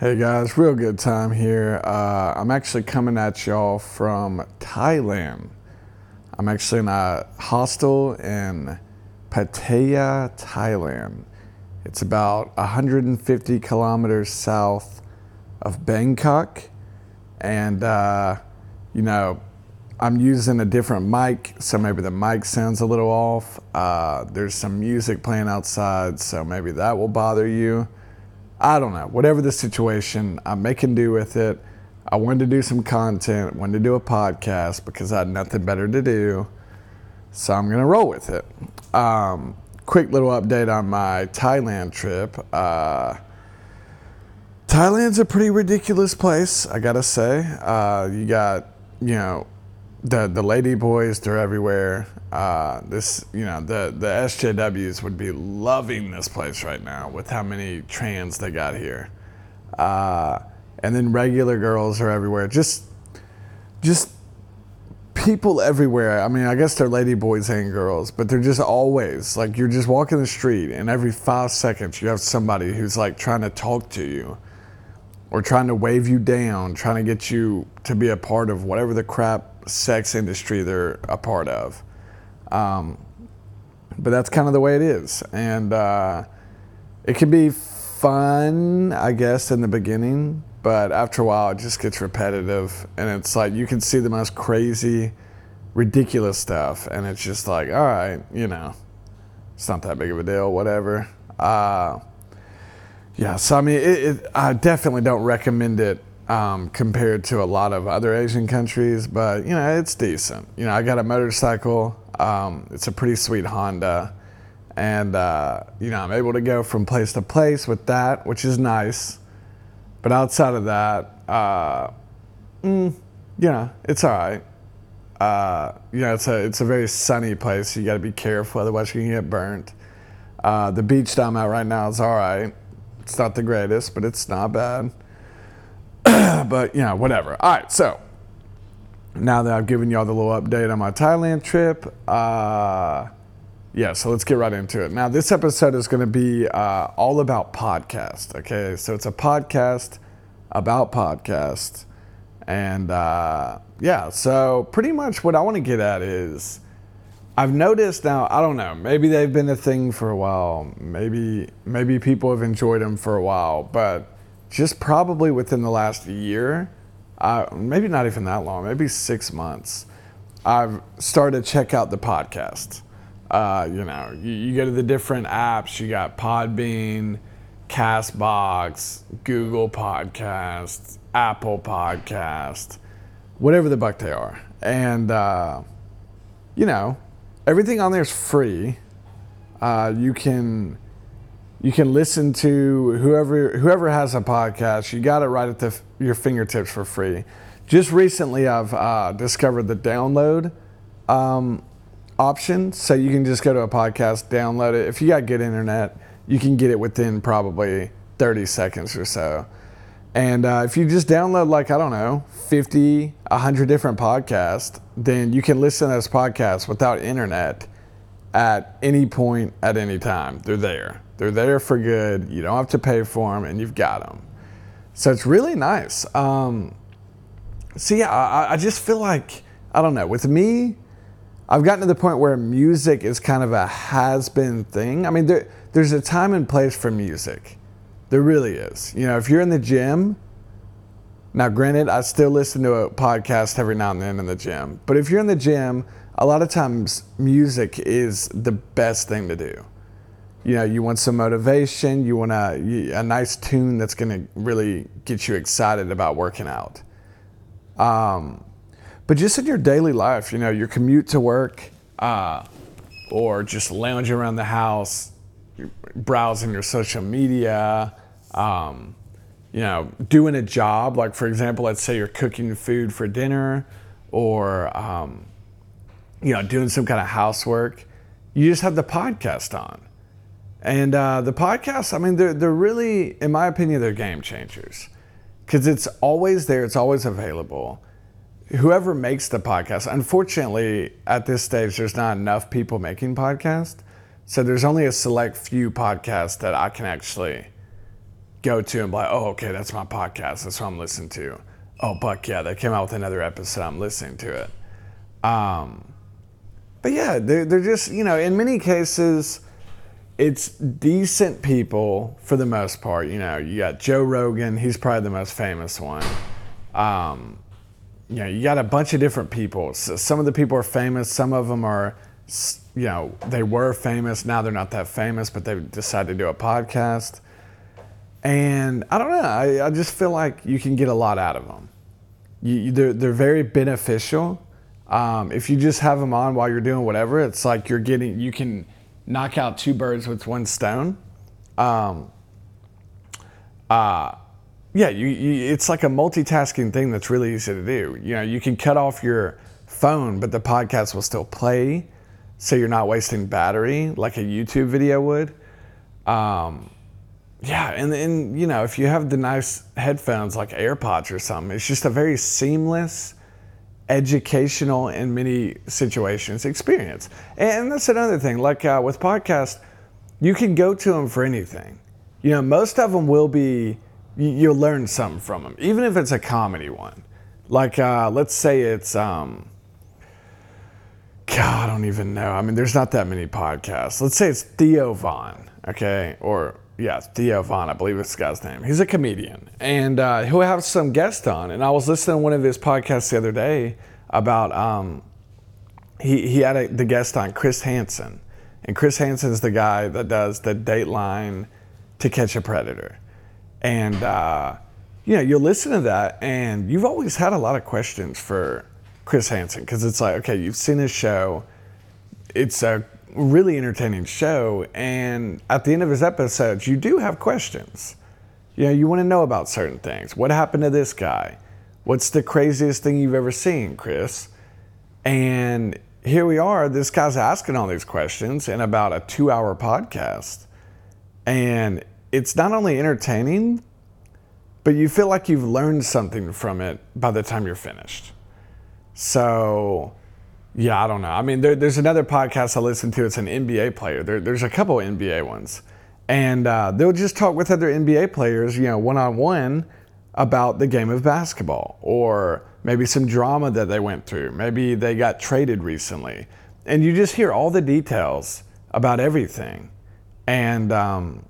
Hey guys, real good time here. Uh, I'm actually coming at y'all from Thailand. I'm actually in a hostel in Pattaya, Thailand. It's about 150 kilometers south of Bangkok. And, uh, you know, I'm using a different mic, so maybe the mic sounds a little off. Uh, there's some music playing outside, so maybe that will bother you. I don't know. Whatever the situation, I'm making do with it. I wanted to do some content, wanted to do a podcast because I had nothing better to do. So I'm going to roll with it. Um, quick little update on my Thailand trip. Uh, Thailand's a pretty ridiculous place, I gotta say. Uh, you got, you know, the the lady boys, they're everywhere. Uh, this, you know, the the SJWs would be loving this place right now with how many trans they got here. Uh, and then regular girls are everywhere. Just, just people everywhere. I mean, I guess they're lady boys and girls, but they're just always like you're just walking the street, and every five seconds you have somebody who's like trying to talk to you or trying to wave you down, trying to get you to be a part of whatever the crap sex industry they're a part of. Um, but that's kind of the way it is. And uh, it can be fun, I guess, in the beginning, but after a while it just gets repetitive. And it's like you can see the most crazy, ridiculous stuff. And it's just like, all right, you know, it's not that big of a deal, whatever. Uh, yeah, so I mean, it, it, I definitely don't recommend it um, compared to a lot of other Asian countries, but you know, it's decent. You know, I got a motorcycle. Um, it's a pretty sweet Honda, and uh, you know, I'm able to go from place to place with that, which is nice. But outside of that, uh, mm, yeah, it's all right. Uh, you know, it's a it's a very sunny place. So you got to be careful, otherwise you can get burnt. Uh, the beach that I'm at right now is all right. It's not the greatest, but it's not bad. but, you know, whatever. All right, so now that I've given y'all the little update on my Thailand trip, uh, yeah, so let's get right into it. Now, this episode is going to be uh, all about podcast. Okay, so it's a podcast about podcast, and uh, yeah, so pretty much what I want to get at is I've noticed now, I don't know, maybe they've been a thing for a while. Maybe maybe people have enjoyed them for a while, but just probably within the last year, uh, maybe not even that long, maybe six months, I've started to check out the podcast. Uh, you know, you, you go to the different apps, you got Podbean, Castbox, Google Podcasts, Apple Podcast, whatever the buck they are. And, uh, you know, everything on there is free. Uh, you can you can listen to whoever whoever has a podcast. You got it right at the, your fingertips for free. Just recently, I've uh, discovered the download um, option, so you can just go to a podcast, download it. If you got good internet, you can get it within probably 30 seconds or so. And uh, if you just download, like, I don't know, 50, 100 different podcasts, then you can listen to those podcasts without internet at any point at any time. They're there. They're there for good. You don't have to pay for them, and you've got them. So it's really nice. Um, I, I just feel like, I don't know, with me, I've gotten to the point where music is kind of a has been thing. I mean, there, there's a time and place for music there really is. You know, if you're in the gym, now granted, I still listen to a podcast every now and then in the gym, but if you're in the gym, a lot of times music is the best thing to do. You know, you want some motivation, you want a, a nice tune that's going to really get you excited about working out. Um, but just in your daily life, you know, your commute to work, uh, or just lounging around the house, browsing your social media, um, you know, doing a job. Like, for example, let's say you're cooking food for dinner or, um, you know, doing some kind of housework. You just have the podcast on. And uh, the podcast, I mean, they're, they're really, in my opinion, they're game changers because it's always there, it's always available. Whoever makes the podcast, unfortunately, at this stage, there's not enough people making podcasts. So there's only a select few podcasts that I can actually go to and be like, oh, okay, that's my podcast. That's what I'm listening to. Oh, Buck, yeah, they came out with another episode. I'm listening to it. Um, but yeah, they're, they're just, you know, in many cases, it's decent people for the most part. You know, you got Joe Rogan, he's probably the most famous one. Um, you know, you got a bunch of different people. So some of the people are famous, some of them are, you know, they were famous, now they're not that famous, but they decided to do a podcast. And I don't know, I, I just feel like you can get a lot out of them. You, you, they're, they're very beneficial. Um, if you just have them on while you're doing whatever, it's like you're getting, you can knock out two birds with one stone. Um, uh, yeah, you, you, it's like a multitasking thing that's really easy to do. You know, you can cut off your phone, but the podcast will still play, so you're not wasting battery like a YouTube video would. Um, yeah, and then you know, if you have the nice headphones like AirPods or something, it's just a very seamless, educational in many situations experience. And that's another thing. Like uh, with podcasts, you can go to them for anything. You know, most of them will be you'll learn something from them, even if it's a comedy one. Like uh, let's say it's um, God, I don't even know. I mean, there's not that many podcasts. Let's say it's Theo Von, okay, or yeah, Theo Von, I believe it's the guy's name. He's a comedian, and uh, he'll have some guests on. And I was listening to one of his podcasts the other day about um, he he had a, the guest on Chris Hansen, and Chris Hansen's the guy that does the Dateline to Catch a Predator, and uh, you know you'll listen to that, and you've always had a lot of questions for Chris Hansen because it's like okay, you've seen his show, it's a really entertaining show. And at the end of his episodes, you do have questions. You know, you want to know about certain things. What happened to this guy? What's the craziest thing you've ever seen, Chris? And here we are. This guy's asking all these questions in about a two hour podcast. And it's not only entertaining, but you feel like you've learned something from it by the time you're finished. So, yeah, I don't know. I mean, there, there's another podcast I listen to. It's an NBA player. There, there's a couple NBA ones, and uh, they'll just talk with other NBA players, you know, one on one, about the game of basketball or maybe some drama that they went through. Maybe they got traded recently, and you just hear all the details about everything, and um,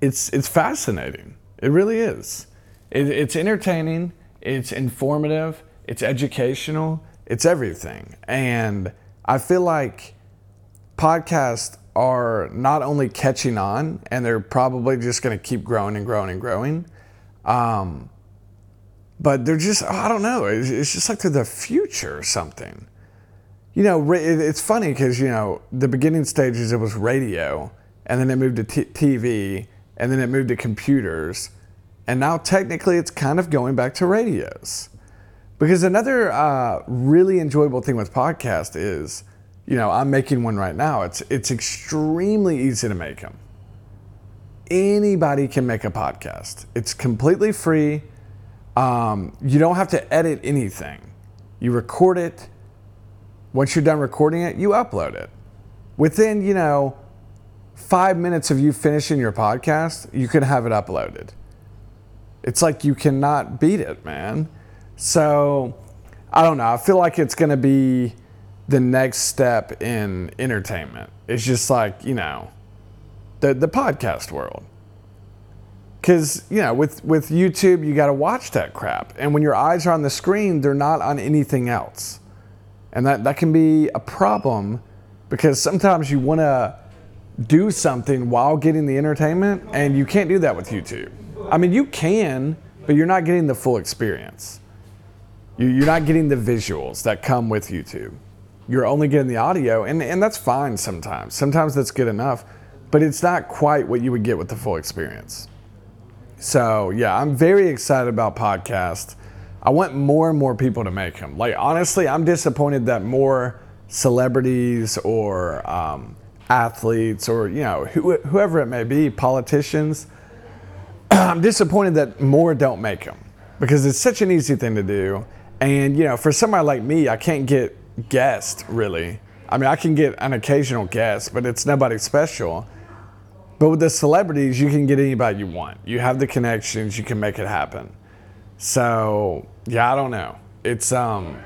it's it's fascinating. It really is. It, it's entertaining. It's informative. It's educational it's everything. And I feel like podcasts are not only catching on, and they're probably just going to keep growing and growing and growing. Um, but they're just, I don't know, it's just like they're the future or something. You know, it's funny because, you know, the beginning stages it was radio, and then it moved to t- TV, and then it moved to computers, and now technically it's kind of going back to radios. Because another uh, really enjoyable thing with podcast is, you know, I'm making one right now. It's it's extremely easy to make them. Anybody can make a podcast. It's completely free. Um, you don't have to edit anything. You record it. Once you're done recording it, you upload it. Within, you know, five minutes of you finishing your podcast, you can have it uploaded. It's like you cannot beat it, man. So I don't know. I feel like it's going to be the next step in entertainment. It's just like, you know, the, the podcast world. Because, you know, with, with YouTube, you got to watch that crap. And when your eyes are on the screen, they're not on anything else. And that, that can be a problem because sometimes you want to do something while getting the entertainment, and you can't do that with YouTube. I mean, you can, but you're not getting the full experience. You're not getting the visuals that come with YouTube. You're only getting the audio, and, and that's fine sometimes. Sometimes that's good enough, but it's not quite what you would get with the full experience. So, yeah, I'm very excited about podcasts. I want more and more people to make them. Like, honestly, I'm disappointed that more celebrities or um, athletes or, you know, who, whoever it may be, politicians, I'm disappointed that more don't make them because it's such an easy thing to do and you know, for somebody like me, I can't get guests really. I mean, I can get an occasional guest, but it's nobody special. But with the celebrities, you can get anybody you want. You have the connections, you can make it happen. So yeah, I don't know. It's um,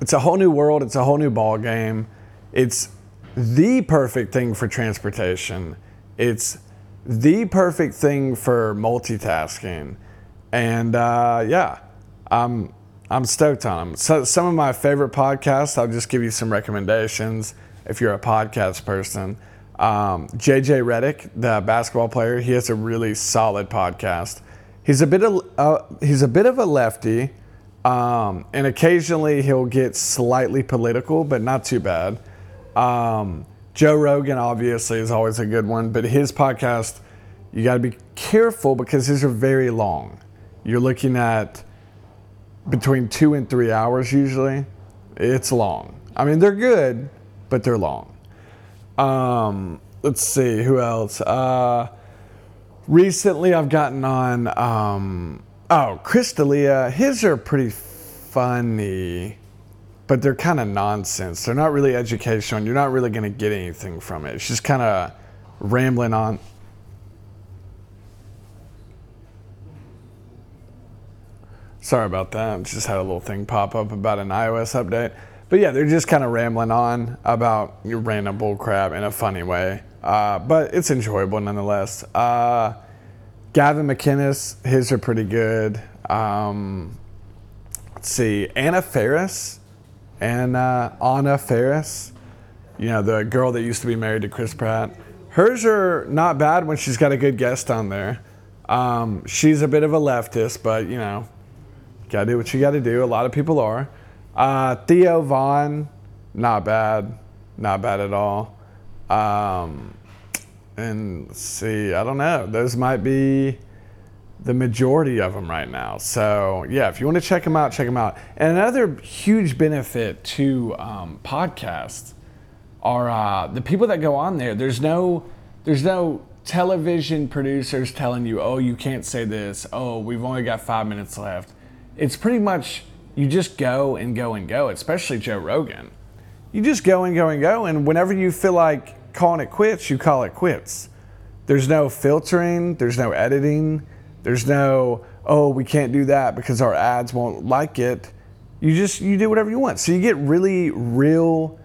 it's a whole new world. It's a whole new ball game. It's the perfect thing for transportation. It's the perfect thing for multitasking. And uh, yeah, I'm I'm stoked on them. So some of my favorite podcasts. I'll just give you some recommendations if you're a podcast person. Um, JJ Redick, the basketball player, he has a really solid podcast. He's a bit of uh, he's a bit of a lefty, um, and occasionally he'll get slightly political, but not too bad. Um, Joe Rogan obviously is always a good one, but his podcast you got to be careful because his are very long. You're looking at between two and three hours usually. It's long. I mean, they're good, but they're long. Um, let's see who else. Uh, recently, I've gotten on. Um, oh, Chris D'Elia. His are pretty funny, but they're kind of nonsense. They're not really educational. You're not really going to get anything from it. It's just kind of rambling on. Sorry about that. Just had a little thing pop up about an iOS update. But yeah, they're just kind of rambling on about your random bullcrap in a funny way. Uh, but it's enjoyable nonetheless. Uh, Gavin McInnes, his are pretty good. Um, let's see, Anna Faris, and uh, Anna Faris, you know, the girl that used to be married to Chris Pratt. Hers are not bad when she's got a good guest on there. Um, she's a bit of a leftist, but you know, Gotta do what you gotta do. A lot of people are. Uh, Theo Von, not bad. Not bad at all. Um, and see, I don't know. Those might be the majority of them right now. So, yeah, if you want to check them out, check them out. And another huge benefit to um, podcasts are uh, the people that go on there. There's no, there's no television producers telling you, oh, you can't say this. Oh, we've only got five minutes left it's pretty much you just go and go and go, especially Joe Rogan. You just go and go and go, and whenever you feel like calling it quits, you call it quits. There's no filtering, there's no editing, there's no, oh, we can't do that because our ads won't like it. You just you do whatever you want. So you get really real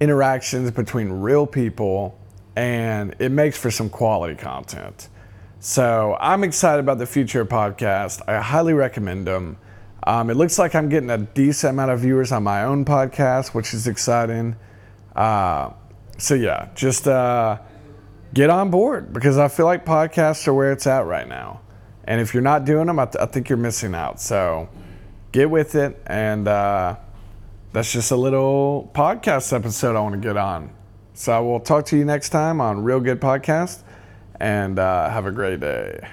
interactions between real people and it makes for some quality content. So I'm excited about the future podcast. I highly recommend them. Um, it looks like I'm getting a decent amount of viewers on my own podcast, which is exciting. Uh, so yeah, just uh, get on board because I feel like podcasts are where it's at right now. And if you're not doing them, I, th- I think you're missing out. So get with it. And uh, that's just a little podcast episode I want to get on. So I will talk to you next time on Real Good Podcast. And uh, have a great day.